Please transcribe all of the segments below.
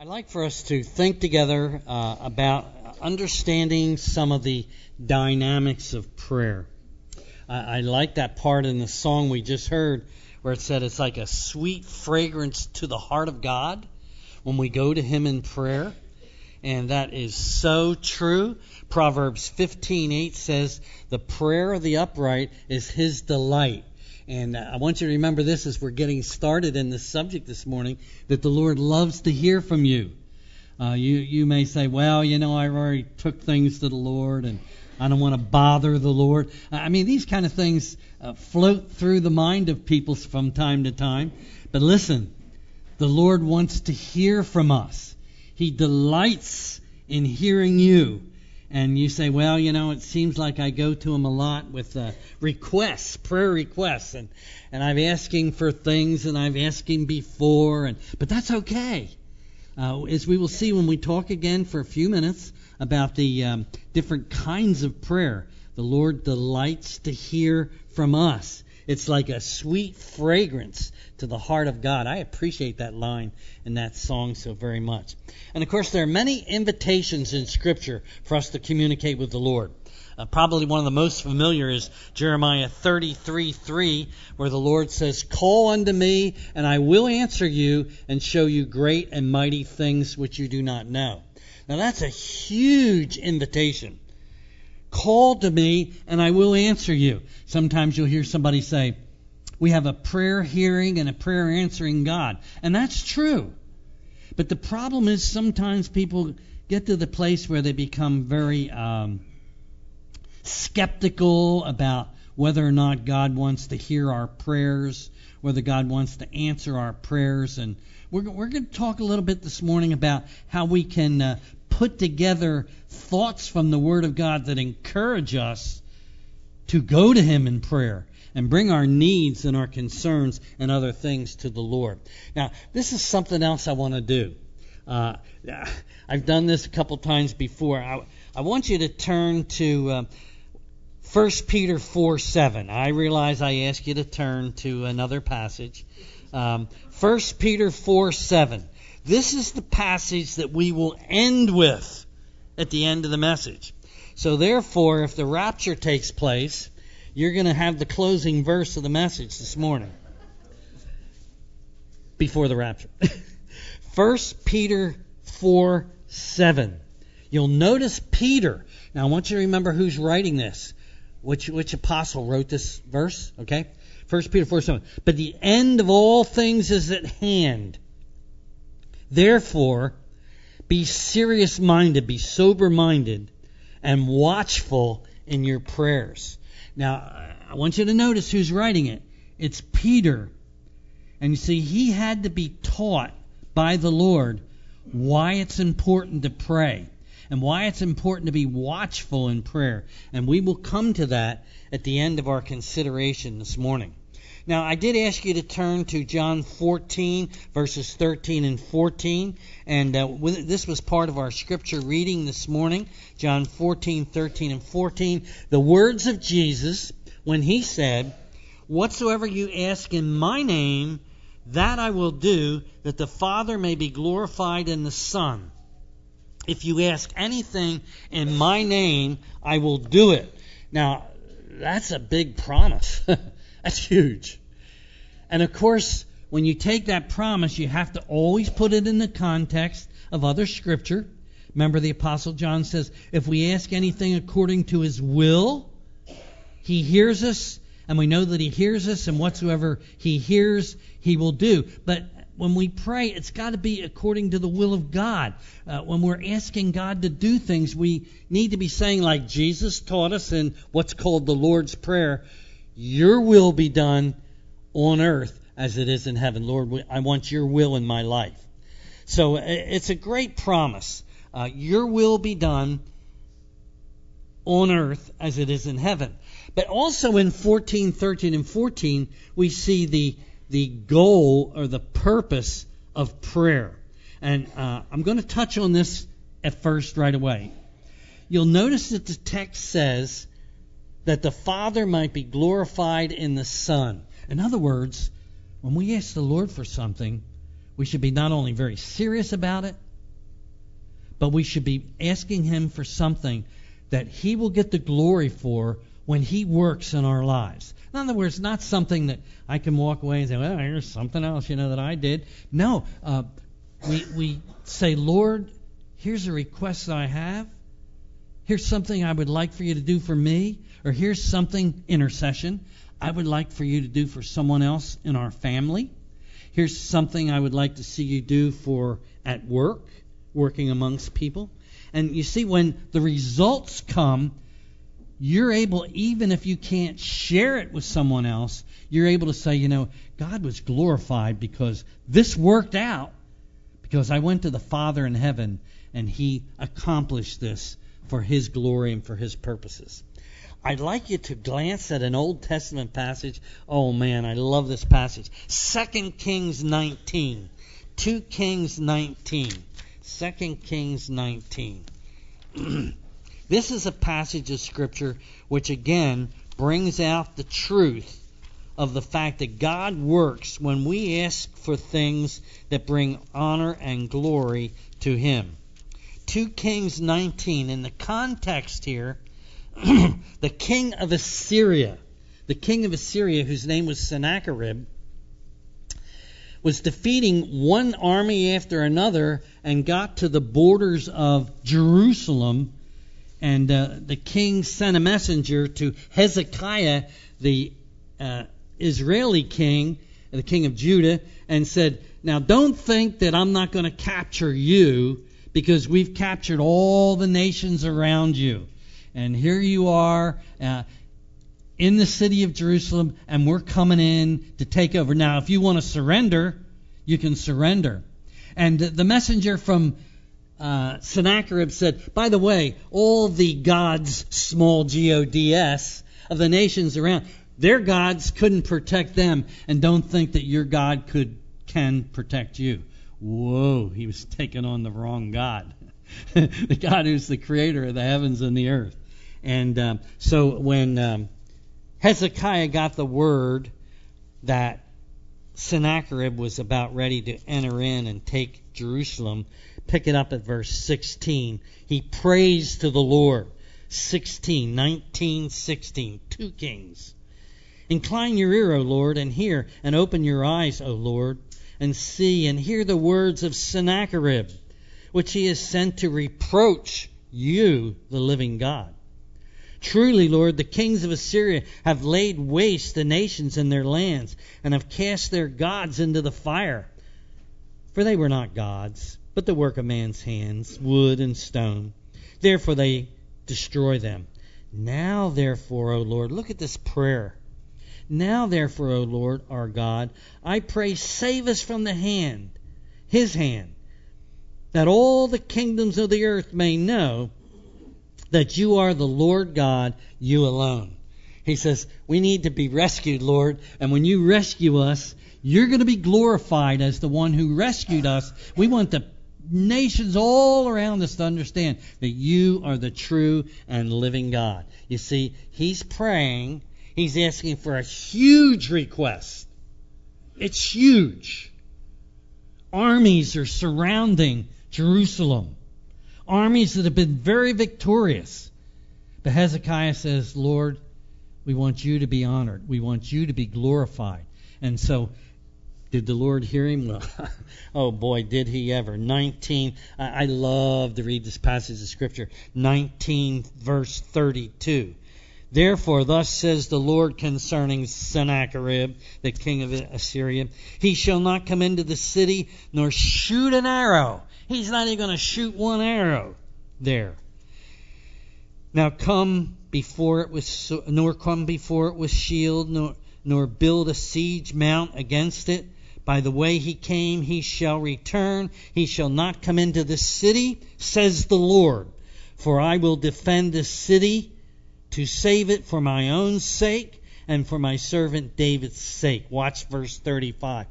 I'd like for us to think together uh, about understanding some of the dynamics of prayer. I, I like that part in the song we just heard where it said it's like a sweet fragrance to the heart of God when we go to Him in prayer. And that is so true. Proverbs 15:8 says, "The prayer of the upright is his delight." And I want you to remember this as we're getting started in this subject this morning that the Lord loves to hear from you. Uh, you you may say, well, you know, I already took things to the Lord, and I don't want to bother the Lord. I mean, these kind of things uh, float through the mind of people from time to time. But listen, the Lord wants to hear from us. He delights in hearing you and you say, well, you know, it seems like I go to him a lot with uh, requests, prayer requests, and and I'm asking for things, and I've asking before, and but that's okay. Uh, as we will see when we talk again for a few minutes about the um, different kinds of prayer, the Lord delights to hear from us. It's like a sweet fragrance to the heart of God. I appreciate that line in that song so very much. And of course, there are many invitations in Scripture for us to communicate with the Lord. Uh, probably one of the most familiar is Jeremiah 33:3, where the Lord says, "Call unto me, and I will answer you, and show you great and mighty things which you do not know." Now that's a huge invitation. Call to me, and I will answer you. Sometimes you'll hear somebody say, We have a prayer hearing and a prayer answering God. And that's true. But the problem is sometimes people get to the place where they become very um, skeptical about whether or not God wants to hear our prayers, whether God wants to answer our prayers. And we're, we're going to talk a little bit this morning about how we can uh, put together thoughts from the Word of God that encourage us to go to Him in prayer and bring our needs and our concerns and other things to the Lord. Now, this is something else I want to do. Uh, I've done this a couple times before. I, I want you to turn to uh, 1 Peter 4 7. I realize I asked you to turn to another passage. Um, 1 Peter 4 7. This is the passage that we will end with at the end of the message. So, therefore, if the rapture takes place, you're going to have the closing verse of the message this morning before the rapture. 1 Peter 4 7. You'll notice Peter. Now, I want you to remember who's writing this. Which, which apostle wrote this verse? Okay? 1 Peter 4 7. But the end of all things is at hand. Therefore, be serious minded, be sober minded, and watchful in your prayers. Now, I want you to notice who's writing it. It's Peter. And you see, he had to be taught by the Lord why it's important to pray and why it's important to be watchful in prayer. And we will come to that at the end of our consideration this morning. Now, I did ask you to turn to John 14, verses 13 and 14, and uh, this was part of our scripture reading this morning. John 14, 13, and 14. The words of Jesus when he said, Whatsoever you ask in my name, that I will do, that the Father may be glorified in the Son. If you ask anything in my name, I will do it. Now, that's a big promise. that's huge. And of course, when you take that promise, you have to always put it in the context of other scripture. Remember, the Apostle John says, if we ask anything according to his will, he hears us, and we know that he hears us, and whatsoever he hears, he will do. But when we pray, it's got to be according to the will of God. Uh, when we're asking God to do things, we need to be saying, like Jesus taught us in what's called the Lord's Prayer, Your will be done on earth as it is in heaven. Lord, I want your will in my life. So it's a great promise. Uh, your will be done on earth as it is in heaven. But also in 14, 13, and 14, we see the, the goal or the purpose of prayer. And uh, I'm going to touch on this at first right away. You'll notice that the text says that the Father might be glorified in the Son. In other words, when we ask the Lord for something, we should be not only very serious about it, but we should be asking Him for something that He will get the glory for when He works in our lives. In other words, not something that I can walk away and say, well, here's something else, you know, that I did. No, uh, we, we say, Lord, here's a request that I have. Here's something I would like for you to do for me. Or here's something, intercession, I would like for you to do for someone else in our family. Here's something I would like to see you do for at work, working amongst people. And you see, when the results come, you're able, even if you can't share it with someone else, you're able to say, you know, God was glorified because this worked out because I went to the Father in heaven and He accomplished this for His glory and for His purposes. I'd like you to glance at an Old Testament passage. Oh man, I love this passage. 2 Kings 19. 2 Kings 19. 2 Kings 19. This is a passage of Scripture which again brings out the truth of the fact that God works when we ask for things that bring honor and glory to Him. 2 Kings 19, in the context here, the king of Assyria, the king of Assyria, whose name was Sennacherib, was defeating one army after another and got to the borders of Jerusalem and uh, the king sent a messenger to Hezekiah, the uh, Israeli king, the king of Judah, and said, Now don't think that I'm not going to capture you because we've captured all the nations around you. And here you are uh, in the city of Jerusalem, and we're coming in to take over. Now, if you want to surrender, you can surrender. And the messenger from uh, Sennacherib said, By the way, all the gods, small G O D S, of the nations around, their gods couldn't protect them, and don't think that your God could can protect you. Whoa, he was taking on the wrong God. the God who's the creator of the heavens and the earth. And um, so when um, Hezekiah got the word that Sennacherib was about ready to enter in and take Jerusalem, pick it up at verse 16. He prays to the Lord. 16, 19, 16. Two kings. Incline your ear, O Lord, and hear, and open your eyes, O Lord, and see, and hear the words of Sennacherib, which he has sent to reproach you, the living God. Truly, Lord, the kings of Assyria have laid waste the nations and their lands, and have cast their gods into the fire. For they were not gods, but the work of man's hands, wood and stone. Therefore they destroy them. Now, therefore, O Lord, look at this prayer. Now, therefore, O Lord, our God, I pray, save us from the hand, his hand, that all the kingdoms of the earth may know that you are the Lord God, you alone. He says, We need to be rescued, Lord, and when you rescue us, you're going to be glorified as the one who rescued us. We want the nations all around us to understand that you are the true and living God. You see, he's praying, he's asking for a huge request. It's huge. Armies are surrounding Jerusalem, armies that have been very victorious. But Hezekiah says, Lord, we want you to be honored. We want you to be glorified. And so did the Lord hear him? Well, oh boy, did he ever. 19, I, I love to read this passage of Scripture. 19, verse 32. Therefore, thus says the Lord concerning Sennacherib, the king of Assyria, he shall not come into the city nor shoot an arrow. He's not even going to shoot one arrow there. Now come before it was, nor come before it with shield, nor, nor build a siege mount against it by the way he came, he shall return. He shall not come into the city, says the Lord. For I will defend this city to save it for my own sake and for my servant David's sake. Watch verse 35.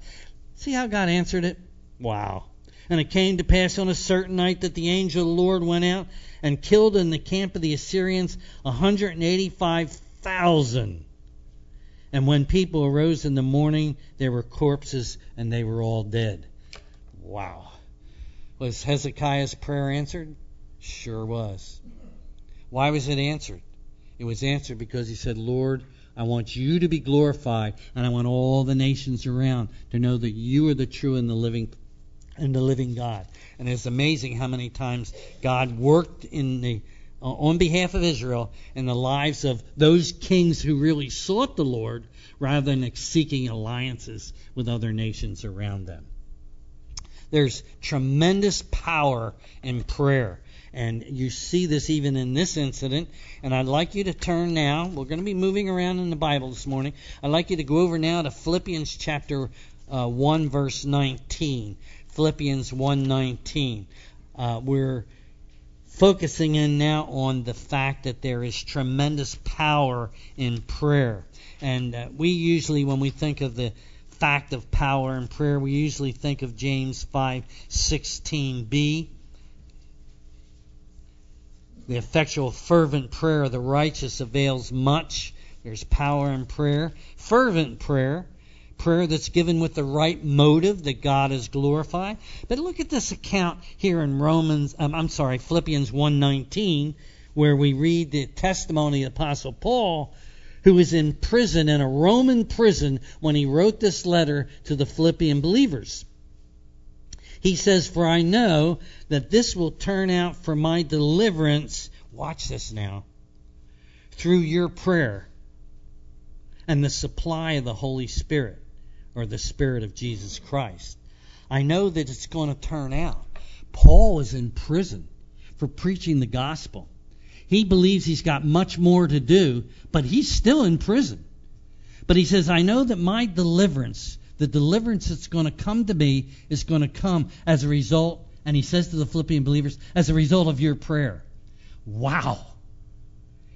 See how God answered it? Wow. And it came to pass on a certain night that the angel of the Lord went out and killed in the camp of the Assyrians 185,000 and when people arose in the morning, there were corpses and they were all dead. Wow. Was Hezekiah's prayer answered? Sure was. Why was it answered? It was answered because he said, Lord, I want you to be glorified, and I want all the nations around to know that you are the true and the living and the living God. And it's amazing how many times God worked in the uh, on behalf of Israel in the lives of those kings who really sought the Lord rather than seeking alliances with other nations around them. There's tremendous power in prayer. And you see this even in this incident. And I'd like you to turn now. We're going to be moving around in the Bible this morning. I'd like you to go over now to Philippians chapter uh, 1, verse 19. Philippians 1:19. Uh, we're focusing in now on the fact that there is tremendous power in prayer. And uh, we usually, when we think of the fact of power in prayer, we usually think of James 5:16b. The effectual, fervent prayer of the righteous avails much. There's power in prayer. Fervent prayer prayer that's given with the right motive that God is glorified. But look at this account here in Romans, um, I'm sorry, Philippians 1:19, where we read the testimony of the Apostle Paul, who was in prison in a Roman prison when he wrote this letter to the Philippian believers. He says, "For I know that this will turn out for my deliverance." Watch this now. Through your prayer and the supply of the Holy Spirit or the Spirit of Jesus Christ. I know that it's going to turn out. Paul is in prison for preaching the gospel. He believes he's got much more to do, but he's still in prison. But he says, I know that my deliverance, the deliverance that's going to come to me, is going to come as a result, and he says to the Philippian believers, as a result of your prayer. Wow.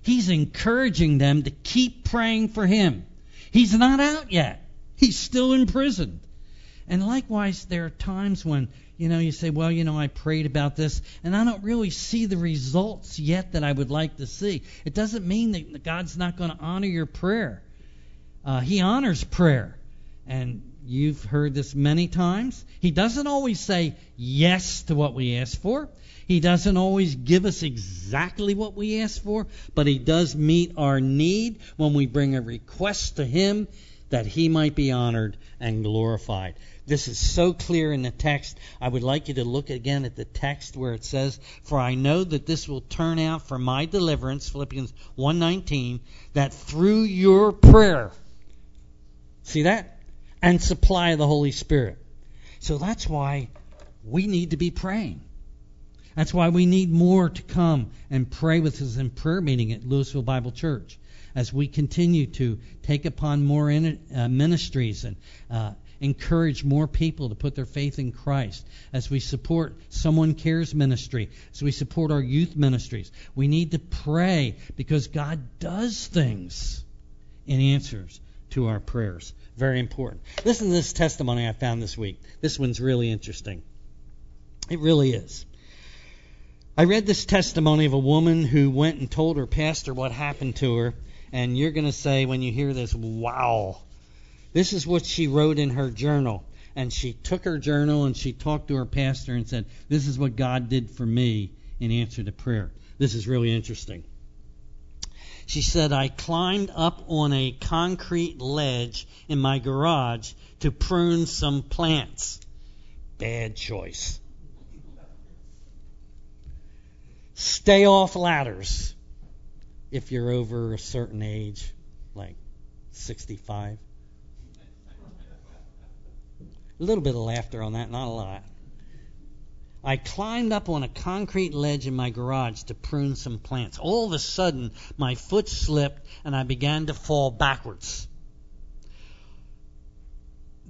He's encouraging them to keep praying for him. He's not out yet. He's still in prison. And likewise, there are times when, you know, you say, well, you know, I prayed about this, and I don't really see the results yet that I would like to see. It doesn't mean that God's not going to honor your prayer. Uh, he honors prayer. And you've heard this many times. He doesn't always say yes to what we ask for. He doesn't always give us exactly what we ask for, but He does meet our need when we bring a request to Him that he might be honored and glorified. This is so clear in the text. I would like you to look again at the text where it says, "For I know that this will turn out for my deliverance," Philippians 1:19, that through your prayer, see that? And supply of the Holy Spirit. So that's why we need to be praying. That's why we need more to come and pray with us in prayer meeting at Lewisville Bible Church as we continue to take upon more in, uh, ministries and uh, encourage more people to put their faith in Christ, as we support Someone Cares ministry, as we support our youth ministries. We need to pray because God does things in answers to our prayers. Very important. Listen to this testimony I found this week. This one's really interesting. It really is. I read this testimony of a woman who went and told her pastor what happened to her and you're going to say when you hear this, wow. This is what she wrote in her journal. And she took her journal and she talked to her pastor and said, This is what God did for me in answer to prayer. This is really interesting. She said, I climbed up on a concrete ledge in my garage to prune some plants. Bad choice. Stay off ladders if you're over a certain age, like 65. A little bit of laughter on that, not a lot. I climbed up on a concrete ledge in my garage to prune some plants. All of a sudden, my foot slipped and I began to fall backwards.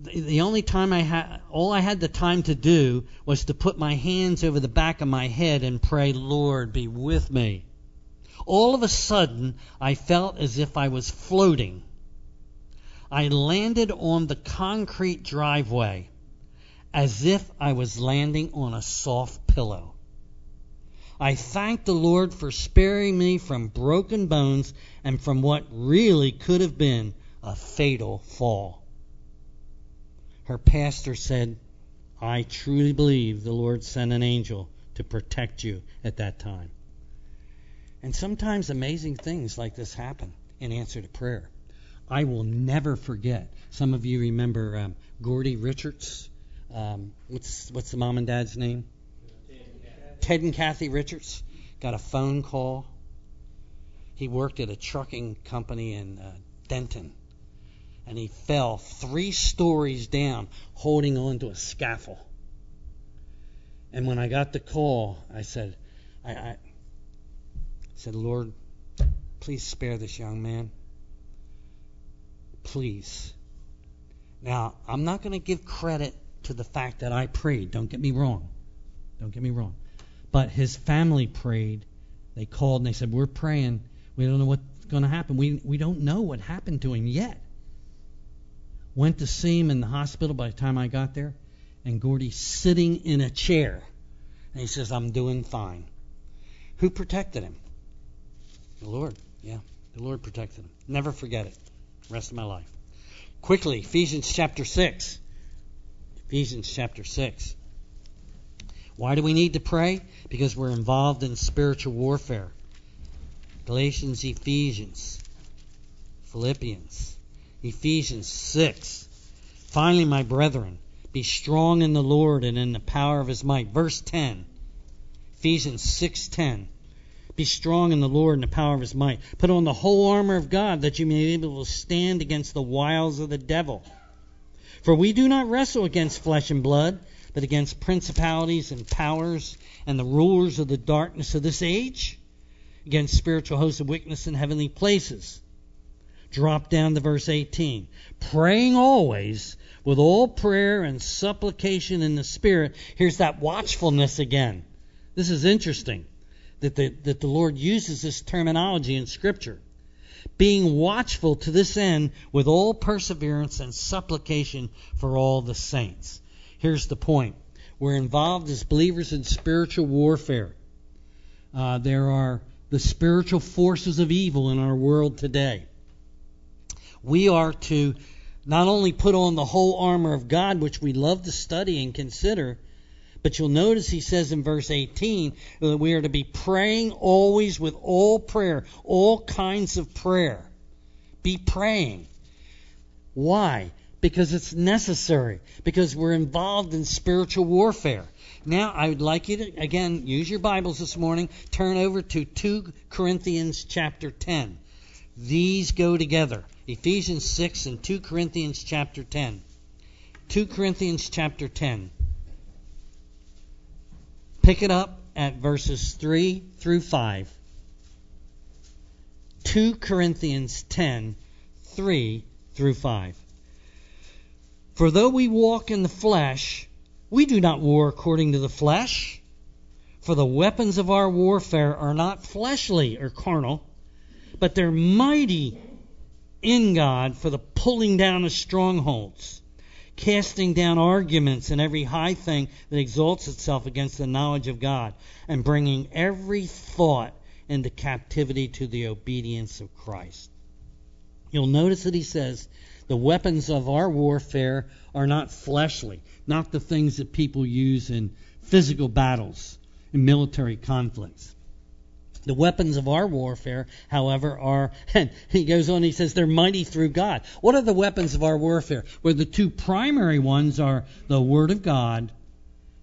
The only time I had, all I had the time to do was to put my hands over the back of my head and pray, Lord, be with me all of a sudden, I felt as if I was floating. I landed on the concrete driveway as if I was landing on a soft pillow. I thanked the Lord for sparing me from broken bones and from what really could have been a fatal fall. Her pastor said, I truly believe the Lord sent an angel to protect you at that time. And sometimes amazing things like this happen in answer to prayer. I will never forget. Some of you remember um, Gordy Richards. Um, what's what's the mom and dad's name? Ted and Kathy Richards got a phone call. He worked at a trucking company in uh, Denton, and he fell three stories down, holding onto a scaffold. And when I got the call, I said, I, I said, Lord, please spare this young man. Please. Now, I'm not going to give credit to the fact that I prayed. Don't get me wrong. Don't get me wrong. But his family prayed. They called and they said, We're praying. We don't know what's going to happen. We, we don't know what happened to him yet. Went to see him in the hospital by the time I got there, and Gordy's sitting in a chair. And he says, I'm doing fine. Who protected him? The Lord. Yeah, the Lord protected him. Never forget it. Rest of my life. Quickly, Ephesians chapter 6. Ephesians chapter 6. Why do we need to pray? Because we're involved in spiritual warfare. Galatians, Ephesians, Philippians, Ephesians 6. Finally, my brethren, be strong in the Lord and in the power of his might. Verse 10. Ephesians 6:10. Be strong in the Lord and the power of his might. Put on the whole armor of God that you may be able to stand against the wiles of the devil. For we do not wrestle against flesh and blood, but against principalities and powers and the rulers of the darkness of this age, against spiritual hosts of wickedness in heavenly places. Drop down to verse 18. Praying always with all prayer and supplication in the Spirit. Here's that watchfulness again. This is interesting that the, that the Lord uses this terminology in Scripture. Being watchful to this end with all perseverance and supplication for all the saints. Here's the point we're involved as believers in spiritual warfare. Uh, there are the spiritual forces of evil in our world today. We are to not only put on the whole armor of God, which we love to study and consider, but you'll notice he says in verse 18 that we are to be praying always with all prayer, all kinds of prayer. Be praying. Why? because it's necessary, because we're involved in spiritual warfare. Now, I would like you to, again, use your Bibles this morning, turn over to 2 Corinthians chapter 10. These go together Ephesians 6 and 2 Corinthians chapter 10. 2 Corinthians chapter 10. Pick it up at verses 3 through 5. 2 Corinthians 10, 3 through 5. For though we walk in the flesh, we do not war according to the flesh. For the weapons of our warfare are not fleshly or carnal, but they're mighty in God for the pulling down of strongholds, casting down arguments and every high thing that exalts itself against the knowledge of God, and bringing every thought into captivity to the obedience of Christ. You'll notice that he says, the weapons of our warfare are not fleshly, not the things that people use in physical battles, in military conflicts. The weapons of our warfare, however, are, and he goes on, he says, they're mighty through God. What are the weapons of our warfare? Well, the two primary ones are the Word of God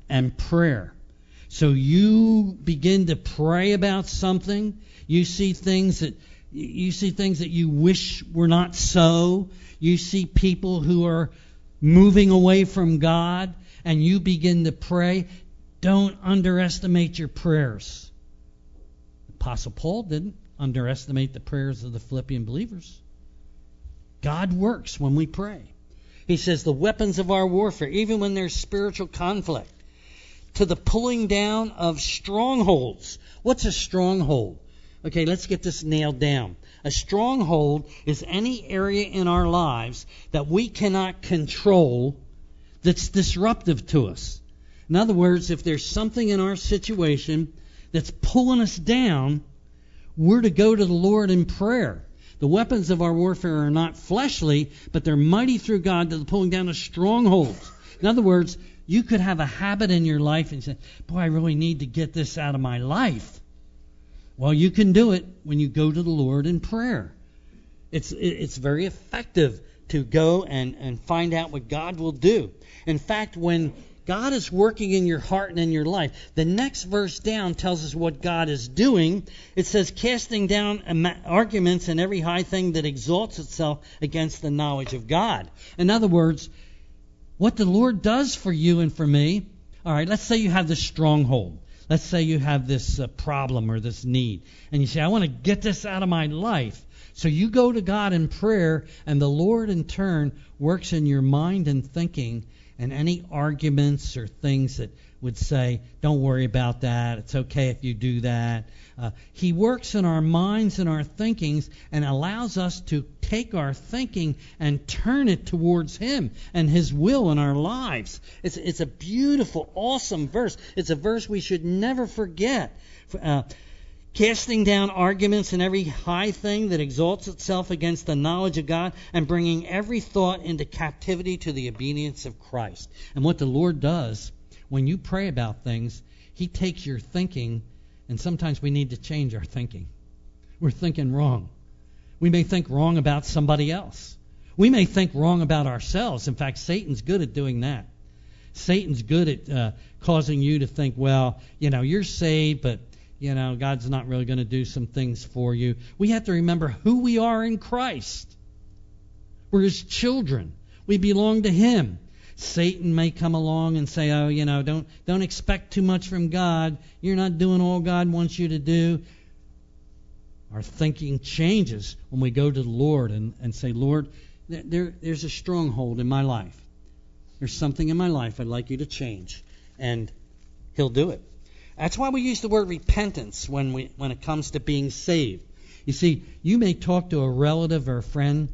and prayer. So you begin to pray about something, you see things that you see things that you wish were not so. You see people who are moving away from God, and you begin to pray. Don't underestimate your prayers. Apostle Paul didn't underestimate the prayers of the Philippian believers. God works when we pray. He says the weapons of our warfare, even when there's spiritual conflict, to the pulling down of strongholds. What's a stronghold? Okay, let's get this nailed down. A stronghold is any area in our lives that we cannot control that's disruptive to us. In other words, if there's something in our situation that's pulling us down, we're to go to the Lord in prayer. The weapons of our warfare are not fleshly, but they're mighty through God to the pulling down of strongholds. In other words, You could have a habit in your life and say, Boy, I really need to get this out of my life. Well, you can do it when you go to the Lord in prayer. It's, it's very effective to go and, and find out what God will do. In fact, when God is working in your heart and in your life. The next verse down tells us what God is doing. It says, casting down arguments and every high thing that exalts itself against the knowledge of God. In other words, what the Lord does for you and for me. All right, let's say you have this stronghold. Let's say you have this uh, problem or this need, and you say, I want to get this out of my life. So you go to God in prayer, and the Lord in turn works in your mind and thinking and any arguments or things that would say, don't worry about that, it's okay if you do that. Uh, he works in our minds and our thinkings and allows us to take our thinking and turn it towards Him and His will in our lives. It's, it's a beautiful, awesome verse. It's a verse we should never forget. Uh, casting down arguments and every high thing that exalts itself against the knowledge of God, and bringing every thought into captivity to the obedience of Christ. And what the Lord does when you pray about things, He takes your thinking, and sometimes we need to change our thinking. We're thinking wrong. We may think wrong about somebody else. We may think wrong about ourselves. In fact, Satan's good at doing that. Satan's good at uh, causing you to think, well, you know, you're saved, but you know, God's not really going to do some things for you. We have to remember who we are in Christ. We're His children. We belong to Him. Satan may come along and say, "Oh, you know, don't don't expect too much from God. You're not doing all God wants you to do." Our thinking changes when we go to the Lord and, and say, "Lord, there, there's a stronghold in my life. There's something in my life I'd like you to change," and He'll do it. That's why we use the word repentance when we when it comes to being saved. You see, you may talk to a relative or a friend,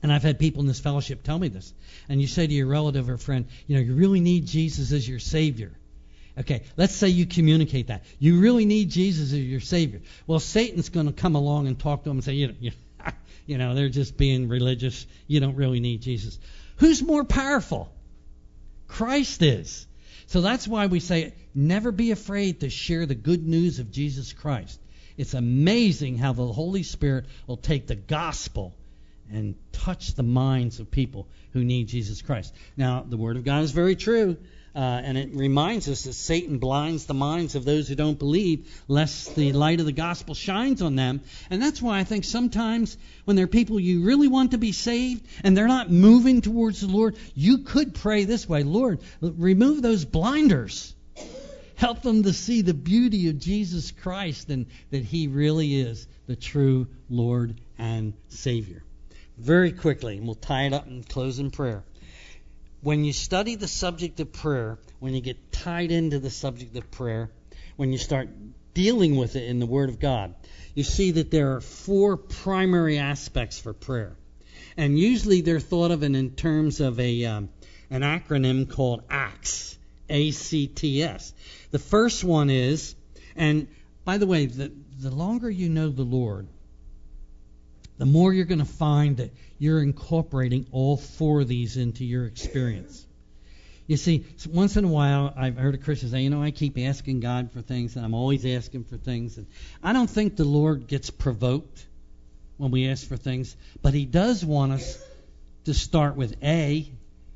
and I've had people in this fellowship tell me this, and you say to your relative or friend, you know, you really need Jesus as your Savior. Okay, let's say you communicate that. You really need Jesus as your Savior. Well, Satan's going to come along and talk to them and say, you know, you, you know, they're just being religious. You don't really need Jesus. Who's more powerful? Christ is. So that's why we say never be afraid to share the good news of Jesus Christ. It's amazing how the Holy Spirit will take the gospel and touch the minds of people who need Jesus Christ. Now, the Word of God is very true. Uh, and it reminds us that Satan blinds the minds of those who don't believe, lest the light of the gospel shines on them. And that's why I think sometimes when there are people you really want to be saved and they're not moving towards the Lord, you could pray this way Lord, remove those blinders. Help them to see the beauty of Jesus Christ and that He really is the true Lord and Savior. Very quickly, and we'll tie it up and close in prayer when you study the subject of prayer, when you get tied into the subject of prayer, when you start dealing with it in the Word of God, you see that there are four primary aspects for prayer. And usually they're thought of in, in terms of a um, an acronym called ACTS. A C T S. The first one is, and by the way, the, the longer you know the Lord, the more you're going to find that you're incorporating all four of these into your experience. You see, once in a while, I've heard a Christian say, you know, I keep asking God for things, and I'm always asking for things. And I don't think the Lord gets provoked when we ask for things, but He does want us to start with A,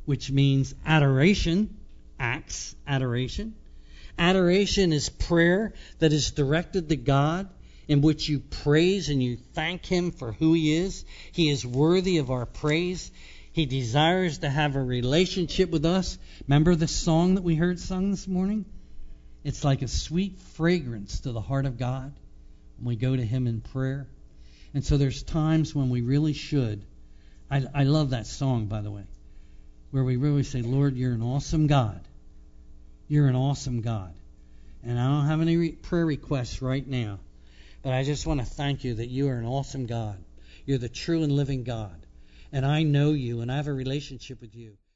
which means adoration, acts, adoration. Adoration is prayer that is directed to God in which you praise and you thank Him for who He is. He is worthy of our praise. He desires to have a relationship with us. Remember the song that we heard sung this morning? It's like a sweet fragrance to the heart of God when we go to Him in prayer. And so there's times when we really should. I, I love that song, by the way, where we really say, Lord, you're an awesome God. You're an awesome God. And I don't have any re- prayer requests right now. But I just want to thank you that you are an awesome God. You're the true and living God. And I know you, and I have a relationship with you.